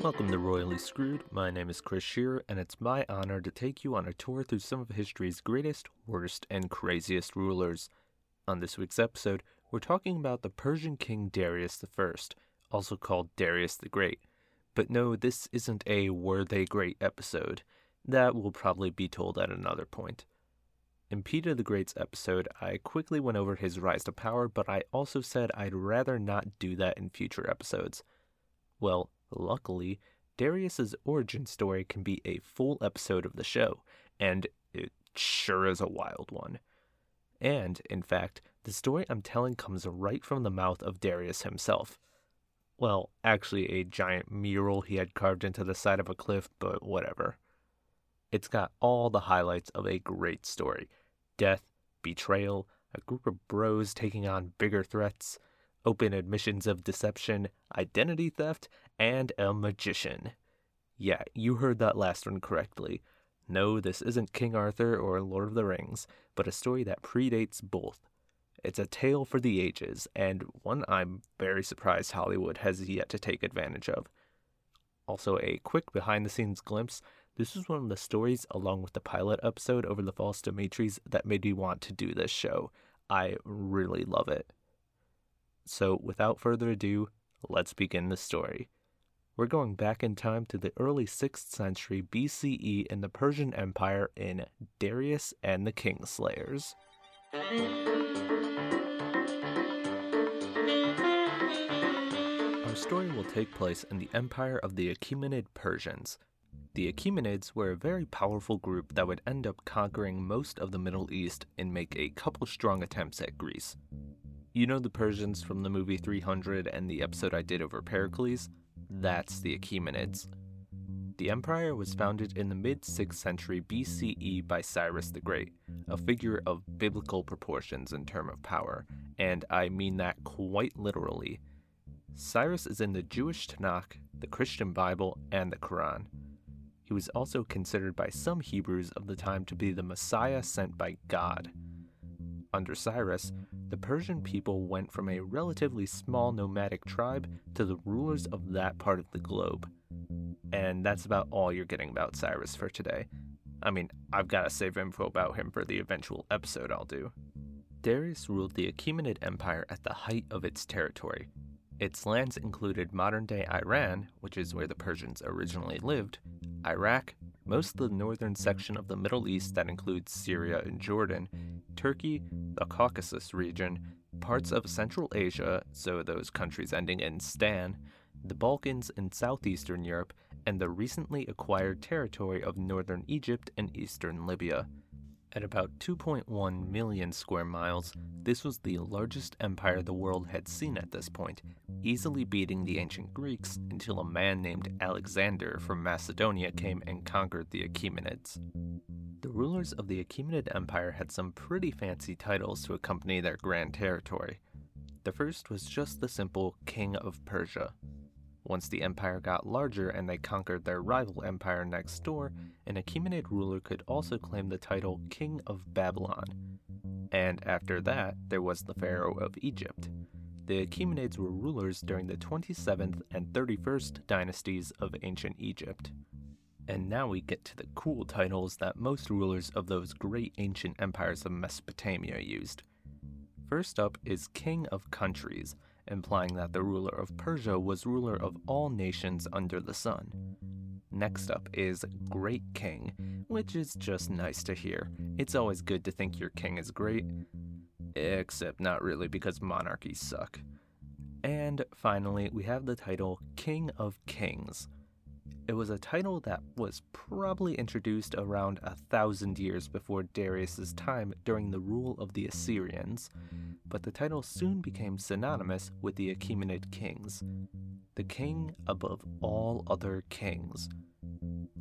Welcome to Royally Screwed. My name is Chris Shearer, and it's my honor to take you on a tour through some of history's greatest, worst, and craziest rulers. On this week's episode, we're talking about the Persian king Darius I, also called Darius the Great. But no, this isn't a Were They Great episode. That will probably be told at another point. In Peter the Great's episode, I quickly went over his rise to power, but I also said I'd rather not do that in future episodes. Well, luckily, Darius's origin story can be a full episode of the show, and it sure is a wild one. And, in fact, the story I'm telling comes right from the mouth of Darius himself. Well, actually, a giant mural he had carved into the side of a cliff, but whatever. It's got all the highlights of a great story death, betrayal, a group of bros taking on bigger threats, open admissions of deception, identity theft, and a magician. Yeah, you heard that last one correctly. No, this isn't King Arthur or Lord of the Rings, but a story that predates both. It's a tale for the ages, and one I'm very surprised Hollywood has yet to take advantage of. Also, a quick behind the scenes glimpse this is one of the stories, along with the pilot episode over the False Dimitris, that made me want to do this show. I really love it. So, without further ado, let's begin the story. We're going back in time to the early 6th century BCE in the Persian Empire in Darius and the Kingslayers. Our story will take place in the empire of the Achaemenid Persians. The Achaemenids were a very powerful group that would end up conquering most of the Middle East and make a couple strong attempts at Greece. You know the Persians from the movie 300 and the episode I did over Pericles? That's the Achaemenids. The empire was founded in the mid 6th century BCE by Cyrus the Great, a figure of biblical proportions in term of power, and I mean that quite literally. Cyrus is in the Jewish Tanakh, the Christian Bible, and the Quran. He was also considered by some Hebrews of the time to be the Messiah sent by God. Under Cyrus, the Persian people went from a relatively small nomadic tribe to the rulers of that part of the globe. And that's about all you're getting about Cyrus for today. I mean, I've got to save info about him for the eventual episode I'll do. Darius ruled the Achaemenid Empire at the height of its territory. Its lands included modern day Iran, which is where the Persians originally lived, Iraq, most of the northern section of the Middle East that includes Syria and Jordan, Turkey, the Caucasus region, parts of Central Asia, so those countries ending in Stan, the Balkans and southeastern Europe, and the recently acquired territory of northern Egypt and eastern Libya. At about 2.1 million square miles, this was the largest empire the world had seen at this point, easily beating the ancient Greeks until a man named Alexander from Macedonia came and conquered the Achaemenids. The rulers of the Achaemenid Empire had some pretty fancy titles to accompany their grand territory. The first was just the simple King of Persia, once the empire got larger and they conquered their rival empire next door, an Achaemenid ruler could also claim the title King of Babylon. And after that, there was the Pharaoh of Egypt. The Achaemenids were rulers during the 27th and 31st dynasties of ancient Egypt. And now we get to the cool titles that most rulers of those great ancient empires of Mesopotamia used. First up is King of Countries, implying that the ruler of Persia was ruler of all nations under the sun. Next up is Great King, which is just nice to hear. It's always good to think your king is great, except not really because monarchies suck. And finally, we have the title King of Kings. It was a title that was probably introduced around a thousand years before Darius's time during the rule of the Assyrians, but the title soon became synonymous with the Achaemenid kings, the king above all other kings.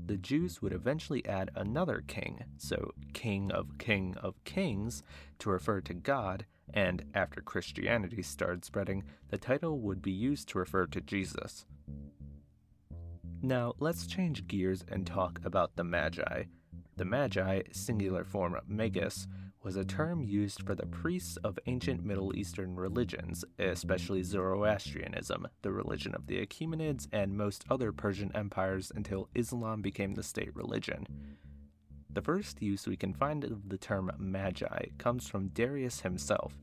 The Jews would eventually add another king, so king of king of kings, to refer to God, and after Christianity started spreading, the title would be used to refer to Jesus. Now, let's change gears and talk about the Magi. The Magi, singular form magus, was a term used for the priests of ancient Middle Eastern religions, especially Zoroastrianism, the religion of the Achaemenids, and most other Persian empires until Islam became the state religion. The first use we can find of the term magi comes from Darius himself.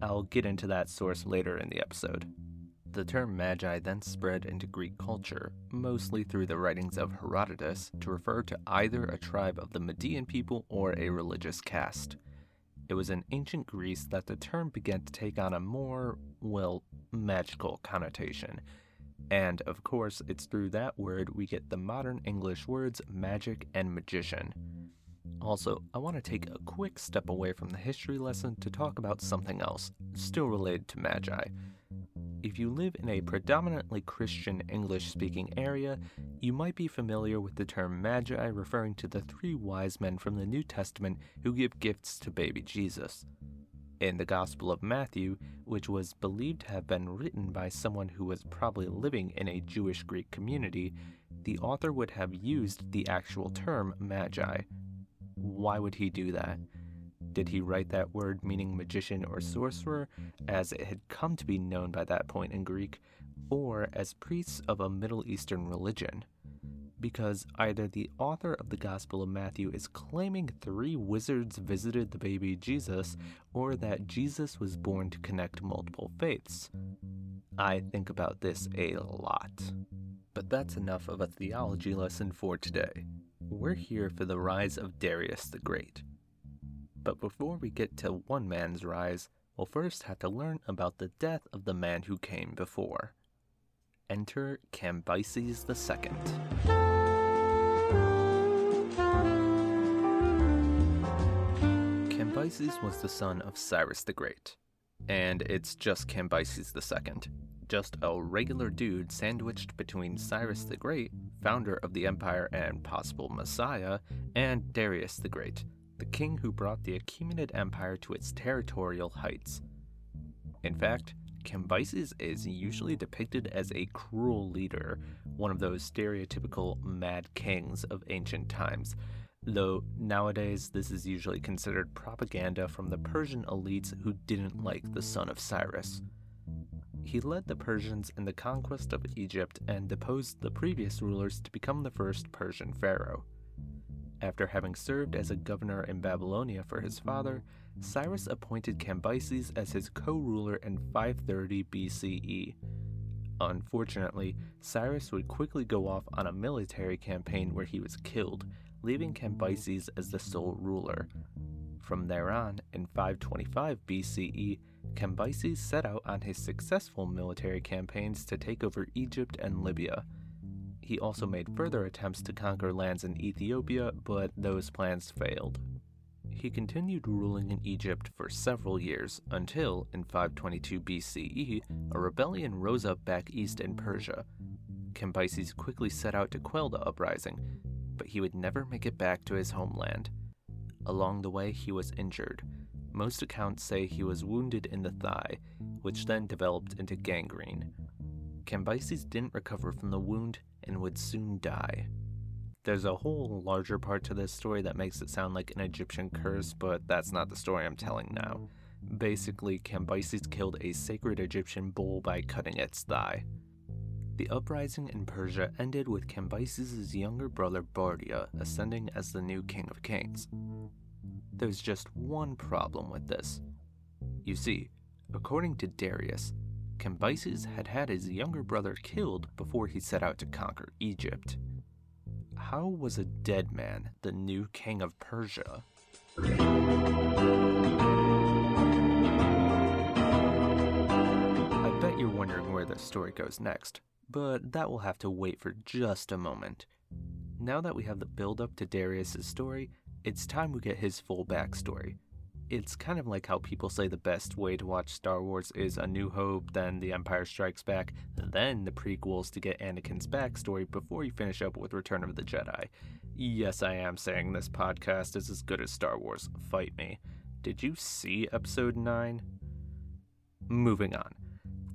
I'll get into that source later in the episode. The term magi then spread into Greek culture, mostly through the writings of Herodotus, to refer to either a tribe of the Median people or a religious caste. It was in ancient Greece that the term began to take on a more, well, magical connotation. And of course, it's through that word we get the modern English words magic and magician. Also, I want to take a quick step away from the history lesson to talk about something else, still related to magi. If you live in a predominantly Christian English speaking area, you might be familiar with the term Magi referring to the three wise men from the New Testament who give gifts to baby Jesus. In the Gospel of Matthew, which was believed to have been written by someone who was probably living in a Jewish Greek community, the author would have used the actual term Magi. Why would he do that? Did he write that word meaning magician or sorcerer, as it had come to be known by that point in Greek, or as priests of a Middle Eastern religion? Because either the author of the Gospel of Matthew is claiming three wizards visited the baby Jesus, or that Jesus was born to connect multiple faiths. I think about this a lot. But that's enough of a theology lesson for today. We're here for the rise of Darius the Great. But before we get to one man's rise, we'll first have to learn about the death of the man who came before. Enter Cambyses II. Cambyses was the son of Cyrus the Great. And it's just Cambyses II, just a regular dude sandwiched between Cyrus the Great, founder of the empire and possible messiah, and Darius the Great, the king who brought the Achaemenid Empire to its territorial heights. In fact, Cambyses is usually depicted as a cruel leader, one of those stereotypical mad kings of ancient times, though nowadays this is usually considered propaganda from the Persian elites who didn't like the son of Cyrus. He led the Persians in the conquest of Egypt and deposed the previous rulers to become the first Persian pharaoh. After having served as a governor in Babylonia for his father, Cyrus appointed Cambyses as his co ruler in 530 BCE. Unfortunately, Cyrus would quickly go off on a military campaign where he was killed, leaving Cambyses as the sole ruler. From there on, in 525 BCE, Cambyses set out on his successful military campaigns to take over Egypt and Libya. He also made further attempts to conquer lands in Ethiopia, but those plans failed. He continued ruling in Egypt for several years until, in 522 BCE, a rebellion rose up back east in Persia. Cambyses quickly set out to quell the uprising, but he would never make it back to his homeland. Along the way, he was injured. Most accounts say he was wounded in the thigh, which then developed into gangrene. Cambyses didn't recover from the wound and would soon die. There's a whole larger part to this story that makes it sound like an Egyptian curse, but that's not the story I'm telling now. Basically, Cambyses killed a sacred Egyptian bull by cutting its thigh. The uprising in Persia ended with Cambyses' younger brother Bardia ascending as the new king of kings. There's just one problem with this. You see, according to Darius, Cambyses had had his younger brother killed before he set out to conquer Egypt. How was a dead man the new king of Persia? I bet you're wondering where this story goes next, but that will have to wait for just a moment. Now that we have the build up to Darius' story, it's time we get his full backstory it's kind of like how people say the best way to watch Star Wars is A New Hope, then The Empire Strikes Back, then the prequels to get Anakin's backstory before you finish up with Return of the Jedi. Yes, I am saying this podcast is as good as Star Wars. Fight me. Did you see Episode 9? Moving on.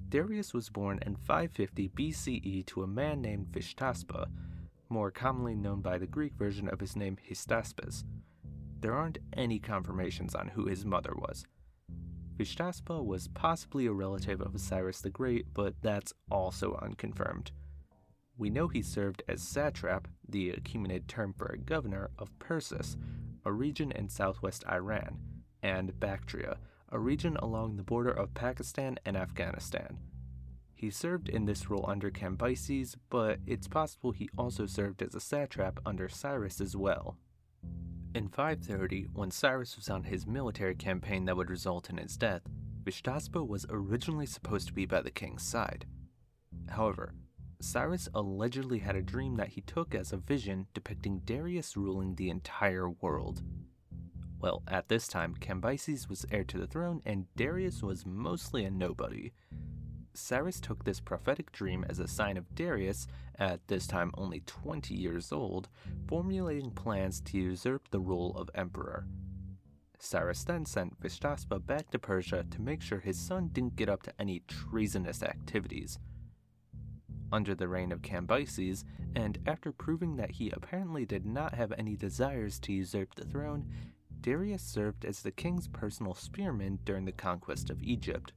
Darius was born in 550 BCE to a man named Vishtaspa, more commonly known by the Greek version of his name Hystaspes. There aren't any confirmations on who his mother was. Vishtaspa was possibly a relative of Cyrus the Great, but that's also unconfirmed. We know he served as satrap, the Achaemenid term for a governor, of Persis, a region in southwest Iran, and Bactria, a region along the border of Pakistan and Afghanistan. He served in this role under Cambyses, but it's possible he also served as a satrap under Cyrus as well. In 530, when Cyrus was on his military campaign that would result in his death, Vishtaspa was originally supposed to be by the king's side. However, Cyrus allegedly had a dream that he took as a vision depicting Darius ruling the entire world. Well, at this time, Cambyses was heir to the throne and Darius was mostly a nobody. Cyrus took this prophetic dream as a sign of Darius, at this time only 20 years old, formulating plans to usurp the role of emperor. Cyrus then sent Vishtaspa back to Persia to make sure his son didn't get up to any treasonous activities. Under the reign of Cambyses, and after proving that he apparently did not have any desires to usurp the throne, Darius served as the king's personal spearman during the conquest of Egypt.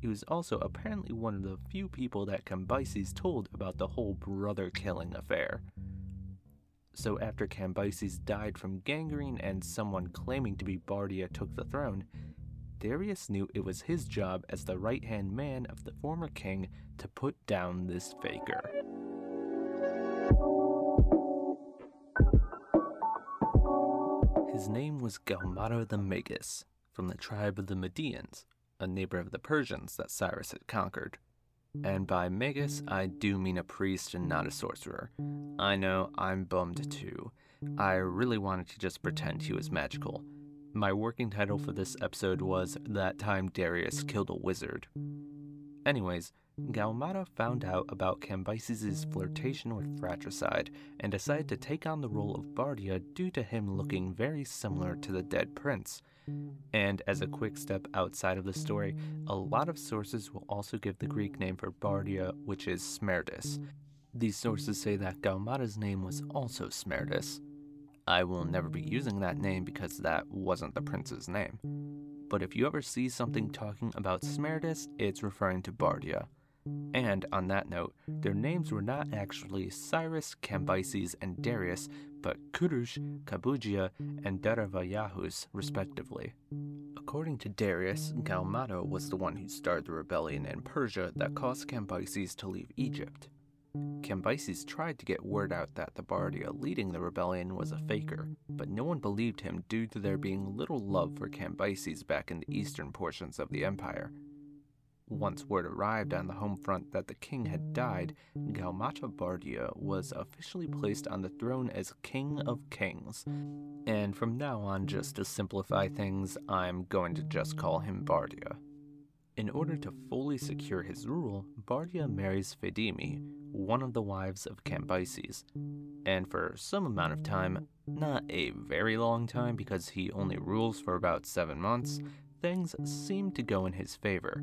He was also apparently one of the few people that Cambyses told about the whole brother killing affair. So, after Cambyses died from gangrene and someone claiming to be Bardia took the throne, Darius knew it was his job as the right hand man of the former king to put down this faker. His name was Gaumata the Magus, from the tribe of the Medians, a neighbor of the Persians that Cyrus had conquered. And by Magus, I do mean a priest and not a sorcerer. I know, I'm bummed too. I really wanted to just pretend he was magical. My working title for this episode was That Time Darius Killed a Wizard. Anyways, Gaumata found out about Cambyses' flirtation with fratricide and decided to take on the role of Bardia due to him looking very similar to the dead prince. And as a quick step outside of the story, a lot of sources will also give the Greek name for Bardia, which is Smerdis. These sources say that Gaumata's name was also Smerdis. I will never be using that name because that wasn't the prince's name. But if you ever see something talking about Smerdis, it's referring to Bardia. And on that note, their names were not actually Cyrus, Cambyses, and Darius, but Kurush, Kambujiya, and Daravayahus, respectively. According to Darius, Gaumata was the one who started the rebellion in Persia that caused Cambyses to leave Egypt. Cambyses tried to get word out that the Bardia leading the rebellion was a faker, but no one believed him due to there being little love for Cambyses back in the eastern portions of the empire, once word arrived on the home front that the king had died, Gaumata Bardia was officially placed on the throne as King of Kings. And from now on, just to simplify things, I'm going to just call him Bardia. In order to fully secure his rule, Bardia marries Phaedyme, one of the wives of Cambyses. And for some amount of time, not a very long time because he only rules for about seven months, things seem to go in his favor.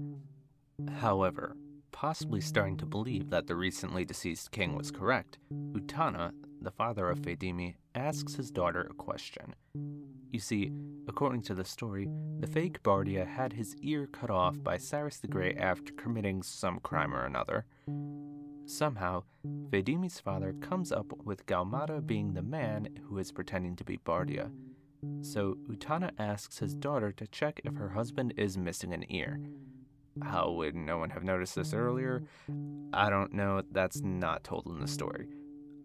However, possibly starting to believe that the recently deceased king was correct, Utana, the father of Phaedyme, asks his daughter a question. You see, according to the story, the fake Bardia had his ear cut off by Cyrus the Great after committing some crime or another. Somehow, Phaedyme's father comes up with Gaumata being the man who is pretending to be Bardia. So Utana asks his daughter to check if her husband is missing an ear. How would no one have noticed this earlier? Mm. I don't know, that's not told in the story.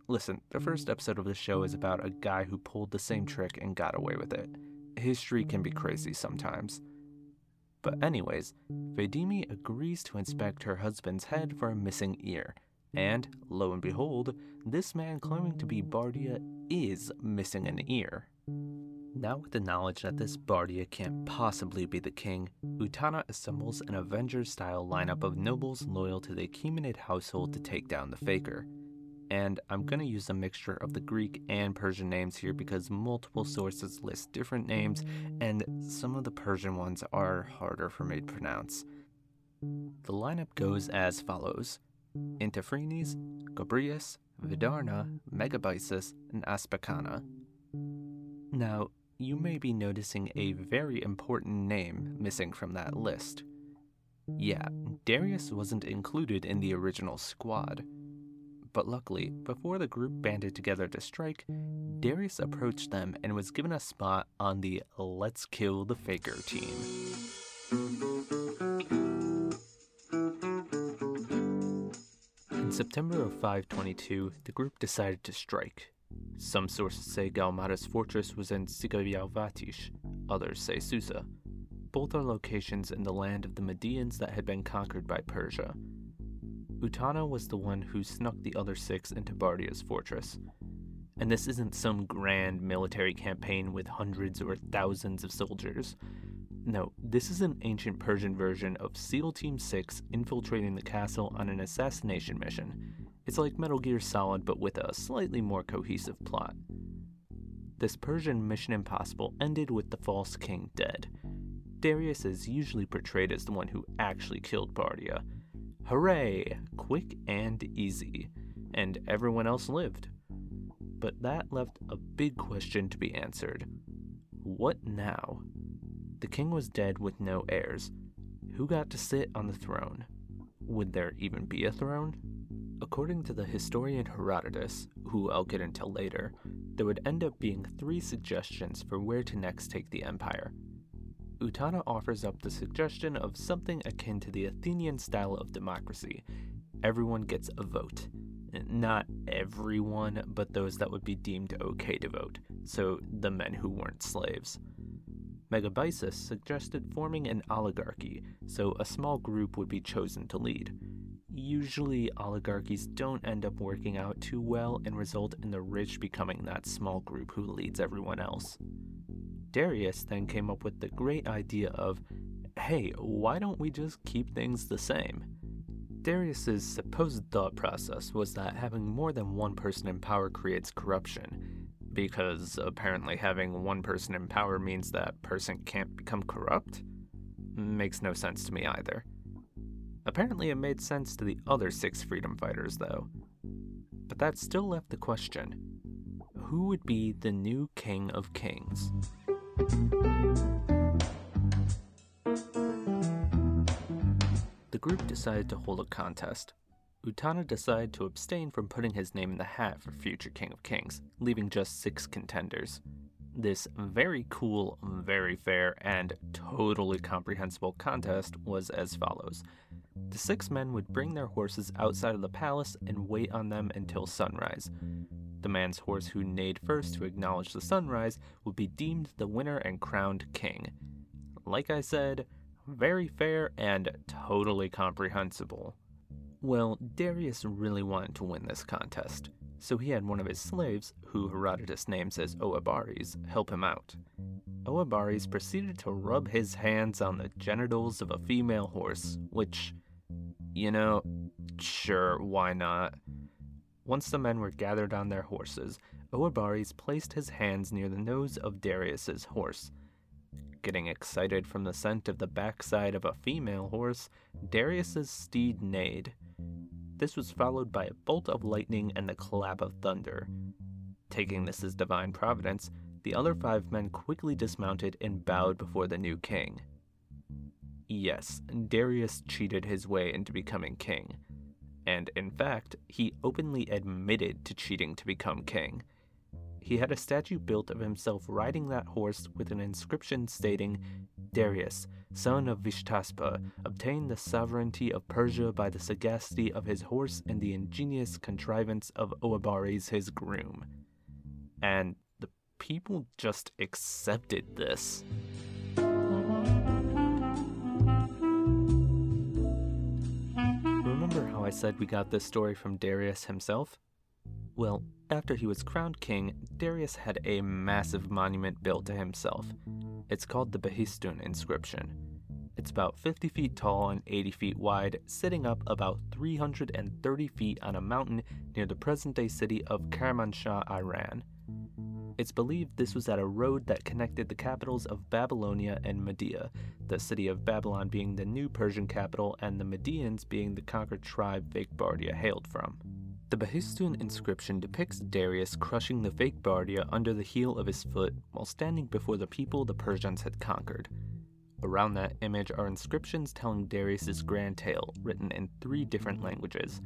Listen, the first episode of the show is about a guy who pulled the same trick and got away with it. History can be crazy sometimes. But, anyways, Phaedyme agrees to inspect her husband's head for a missing ear. And, lo and behold, this man claiming to be Bardia is missing an ear. Now, with the knowledge that this mm. Bardia can't possibly be the king, Utana assembles an Avengers style lineup of nobles loyal to the Achaemenid household to take down the Faker. And I'm going to use a mixture of the Greek and Persian names here because multiple sources list different names, and some of the Persian ones are harder for me to pronounce. The lineup goes as follows Intaphernes, Gobryas, Vidarna, Megabyzus, and Aspacana. Now, you may be noticing a very important name missing from that list. Yeah, Darius wasn't included in the original squad. But luckily, before the group banded together to strike, Darius approached them and was given a spot on the Let's Kill the Faker team. In September of 522, the group decided to strike. Some sources say Gaumata's fortress was in Sikayauvatish, others say Susa. Both are locations in the land of the Medians that had been conquered by Persia. Utana was the one who snuck the other six into Bardia's fortress. And this isn't some grand military campaign with hundreds or thousands of soldiers. No, this is an ancient Persian version of SEAL Team 6 infiltrating the castle on an assassination mission. It's like Metal Gear Solid, but with a slightly more cohesive plot. This Persian Mission Impossible ended with the false king dead. Darius is usually portrayed as the one who actually killed Bardia, Hooray! Quick and easy. And everyone else lived. But that left a big question to be answered. What now? The king was dead with no heirs. Who got to sit on the throne? Would there even be a throne? According to the historian Herodotus, who I'll get into later, there would end up being three suggestions for where to next take the empire Utana offers up the suggestion of something akin to the Athenian style of democracy. Everyone gets a vote. Not everyone, but those that would be deemed okay to vote, so the men who weren't slaves. Megabyzus suggested forming an oligarchy, so a small group would be chosen to lead. Usually, oligarchies don't end up working out too well and result in the rich becoming that small group who leads everyone else. Darius then came up with the great idea of hey, why don't we just keep things the same? Darius's supposed thought process was that having more than one person in power creates corruption, because apparently having one person in power means that person can't become corrupt? Makes no sense to me either. Apparently, it made sense to the other six freedom fighters, though. But that still left the question who would be the new King of Kings? The group decided to hold a contest. Utana decided to abstain from putting his name in the hat for future King of Kings, leaving just six contenders. This very cool, very fair, and totally comprehensible contest was as follows. The six men would bring their horses outside of the palace and wait on them until sunrise. The man's horse who neighed first to acknowledge the sunrise would be deemed the winner and crowned king. Like I said, very fair and totally comprehensible. Well, Darius really wanted to win this contest, so he had one of his slaves, who Herodotus names as Oebares, help him out. Oebares proceeded to rub his hands on the genitals of a female horse, which, you know, sure, why not? Once the men were gathered on their horses, Oebares placed his hands near the nose of Darius's horse. Getting excited from the scent of the backside of a female horse, Darius's steed neighed. This was followed by a bolt of lightning and the clap of thunder. Taking this as divine providence, the other five men quickly dismounted and bowed before the new king. Yes, Darius cheated his way into becoming king and in fact, he openly admitted to cheating to become king. He had a statue built of himself riding that horse with an inscription stating, Darius, son of Vishtaspa, obtained the sovereignty of Persia by the sagacity of his horse and the ingenious contrivance of Oebares his groom. And the people just accepted this. Said we got this story from Darius himself? Well, after he was crowned king, Darius had a massive monument built to himself. It's called the Behistun inscription. It's about 50 feet tall and 80 feet wide, sitting up about 330 feet on a mountain near the present day city of Kermanshah, Iran. It's believed this was at a road that connected the capitals of Babylonia and Media, the city of Babylon being the new Persian capital and the Medians being the conquered tribe Fake Bardia hailed from. The Behistun inscription depicts Darius crushing the fake Bardia under the heel of his foot while standing before the people the Persians had conquered. Around that image are inscriptions telling Darius's grand tale, written in three different languages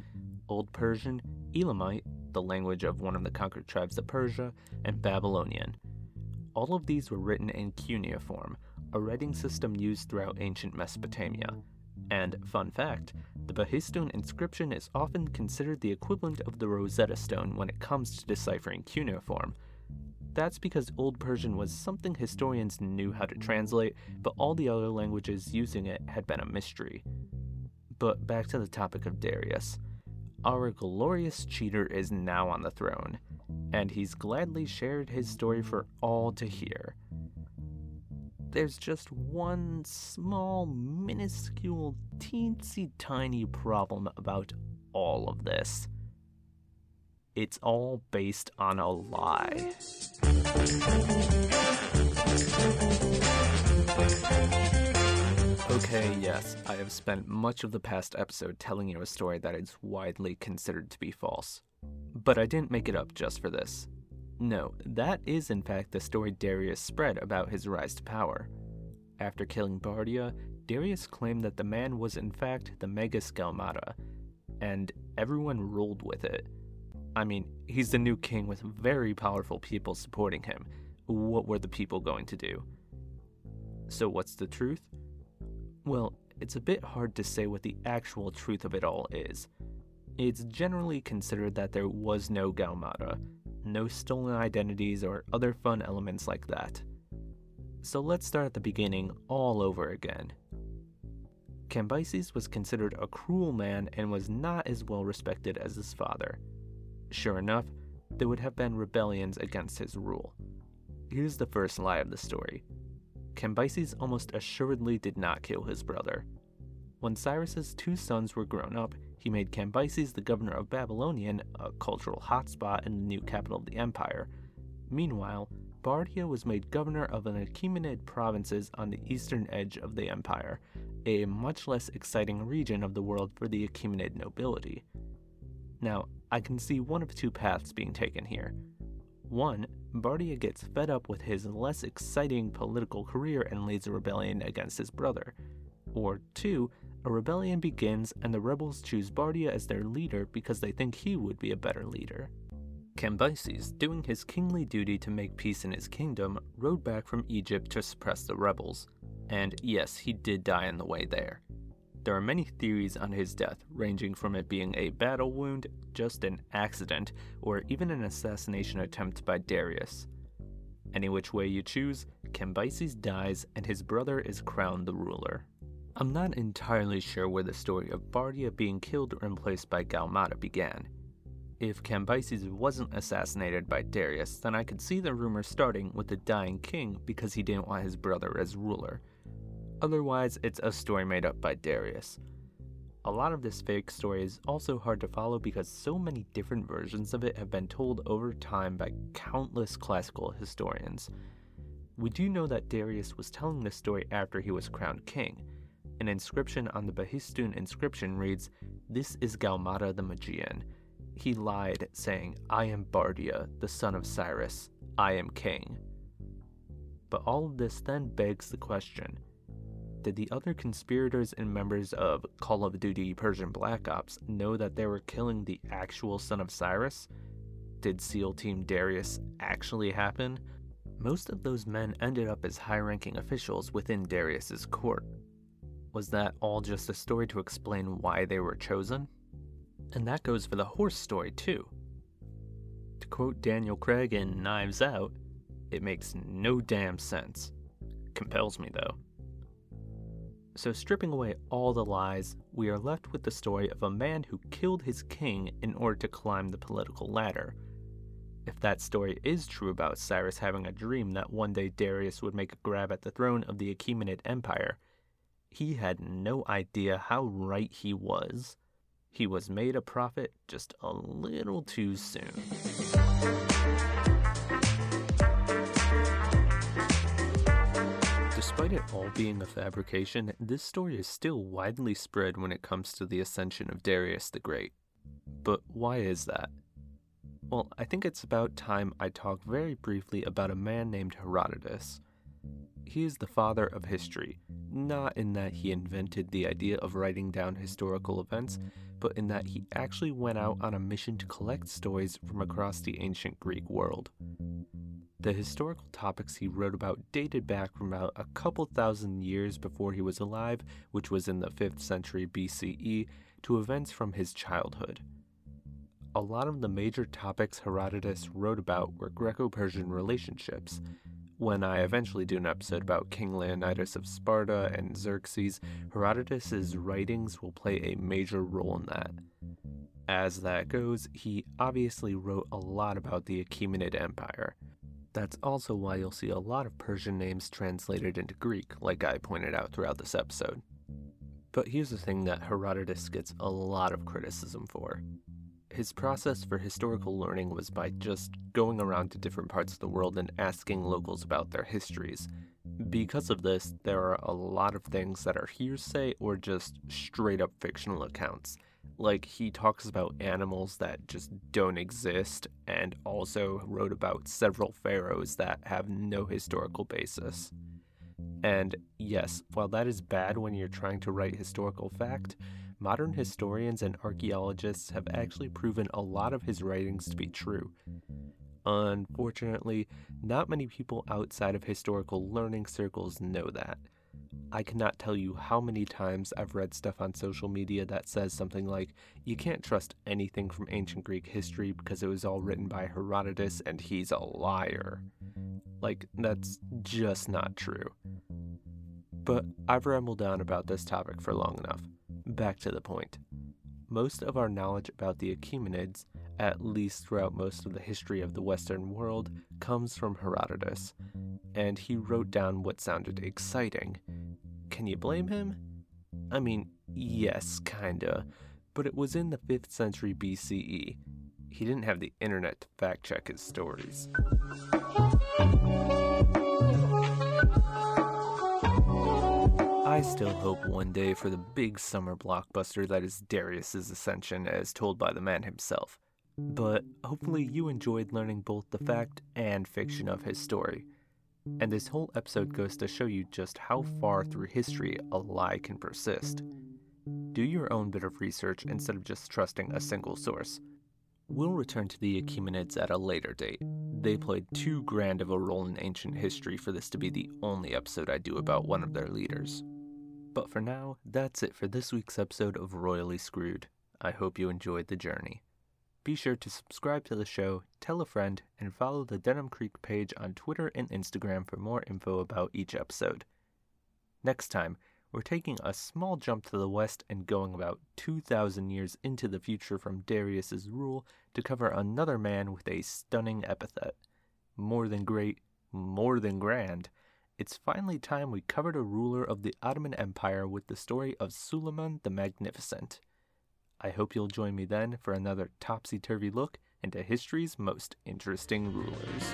Old Persian, Elamite, the language of one of the conquered tribes of Persia, and Babylonian. All of these were written in cuneiform, a writing system used throughout ancient Mesopotamia. And, fun fact, the Behistun inscription is often considered the equivalent of the Rosetta Stone when it comes to deciphering cuneiform. That's because Old Persian was something historians knew how to translate, but all the other languages using it had been a mystery. But back to the topic of Darius. Our glorious cheater is now on the throne, and he's gladly shared his story for all to hear there's just one small, minuscule, teensy tiny problem about all of this. It's all based on a lie. Okay, yes, I have spent much of the past episode telling you a story that is widely considered to be false. But I didn't make it up just for this. No, that is in fact the story Darius spread about his rise to power. After killing Bardia, Darius claimed that the man was in fact the Magus Gaumata, and everyone ruled with it. I mean, he's the new king with very powerful people supporting him. What were the people going to do? So, what's the truth? Well, it's a bit hard to say what the actual truth of it all is. It's generally considered that there was no Gaumata, no stolen identities or other fun elements like that. So let's start at the beginning all over again. Cambyses was considered a cruel man and was not as well respected as his father. Sure enough, there would have been rebellions against his rule. Here's the first lie of the story Cambyses almost assuredly did not kill his brother. When Cyrus's two sons were grown up, he made Cambyses the governor of Babylonian, a cultural hotspot in the new capital of the empire. Meanwhile, Bardia was made governor of an Achaemenid provinces on the eastern edge of the empire, a much less exciting region of the world for the Achaemenid nobility. Now, I can see one of two paths being taken here. One, Bardia gets fed up with his less exciting political career and leads a rebellion against his brother. Or two, a rebellion begins and the rebels choose Bardia as their leader because they think he would be a better leader. Cambyses, doing his kingly duty to make peace in his kingdom, rode back from Egypt to suppress the rebels. And yes, he did die on the way there. There are many theories on his death, ranging from it being a battle wound, just an accident, or even an assassination attempt by Darius. Any which way you choose, Cambyses dies and his brother is crowned the ruler. I'm not entirely sure where the story of Bardia being killed or replaced by Gaumata began. If Cambyses wasn't assassinated by Darius, then I could see the rumor starting with the dying king because he didn't want his brother as ruler. Otherwise, it's a story made up by Darius. A lot of this fake story is also hard to follow because so many different versions of it have been told over time by countless classical historians. We do know that Darius was telling this story after he was crowned king. An inscription on the Behistun inscription reads, This is Gaumata the Magian he lied, saying, I am Bardia, the son of Cyrus. I am king. But all of this then begs the question Did the other conspirators and members of Call of Duty Persian Black Ops know that they were killing the actual son of Cyrus? Did SEAL Team Darius actually happen? Most of those men ended up as high ranking officials within Darius's court. Was that all just a story to explain why they were chosen? And that goes for the horse story, too. To quote Daniel Craig in Knives Out, it makes no damn sense. Compels me, though. So, stripping away all the lies, we are left with the story of a man who killed his king in order to climb the political ladder. If that story is true about Cyrus having a dream that one day Darius would make a grab at the throne of the Achaemenid Empire, he had no idea how right he was. He was made a prophet just a little too soon. Despite it all being a fabrication, this story is still widely spread when it comes to the ascension of Darius the Great. But why is that? Well, I think it's about time I talk very briefly about a man named Herodotus. He is the father of history, not in that he invented the idea of writing down historical events, but in that he actually went out on a mission to collect stories from across the ancient Greek world. The historical topics he wrote about dated back from about a couple thousand years before he was alive, which was in the 5th century BCE, to events from his childhood. A lot of the major topics Herodotus wrote about were Greco Persian relationships. When I eventually do an episode about King Leonidas of Sparta and Xerxes, Herodotus's writings will play a major role in that. As that goes, he obviously wrote a lot about the Achaemenid Empire. That's also why you'll see a lot of Persian names translated into Greek, like I pointed out throughout this episode. But here's the thing that Herodotus gets a lot of criticism for. His process for historical learning was by just going around to different parts of the world and asking locals about their histories. Because of this, there are a lot of things that are hearsay or just straight up fictional accounts. Like, he talks about animals that just don't exist, and also wrote about several pharaohs that have no historical basis. And yes, while that is bad when you're trying to write historical fact, modern historians and archaeologists have actually proven a lot of his writings to be true. Unfortunately, not many people outside of historical learning circles know that. I cannot tell you how many times I've read stuff on social media that says something like, you can't trust anything from ancient Greek history because it was all written by Herodotus and he's a liar. Like, that's just not true. But I've rambled on about this topic for long enough. Back to the point. Most of our knowledge about the Achaemenids, at least throughout most of the history of the Western world, comes from Herodotus, and he wrote down what sounded exciting. Can you blame him? I mean, yes, kinda, but it was in the 5th century BCE. He didn't have the internet to fact check his stories. I still hope one day for the big summer blockbuster that is Darius's Ascension as told by the man himself. But hopefully you enjoyed learning both the fact and fiction of his story. And this whole episode goes to show you just how far through history a lie can persist. Do your own bit of research instead of just trusting a single source. We'll return to the Achaemenids at a later date. They played too grand of a role in ancient history for this to be the only episode I do about one of their leaders. But for now, that's it for this week's episode of Royally Screwed. I hope you enjoyed the journey. Be sure to subscribe to the show, tell a friend, and follow the Denham Creek page on Twitter and Instagram for more info about each episode. Next time, we're taking a small jump to the west and going about 2,000 years into the future from Darius's rule to cover another man with a stunning epithet. More than great, more than grand, it's finally time we covered a ruler of the Ottoman Empire with the story of Suleiman the Magnificent. I hope you'll join me then for another topsy turvy look into history's most interesting rulers.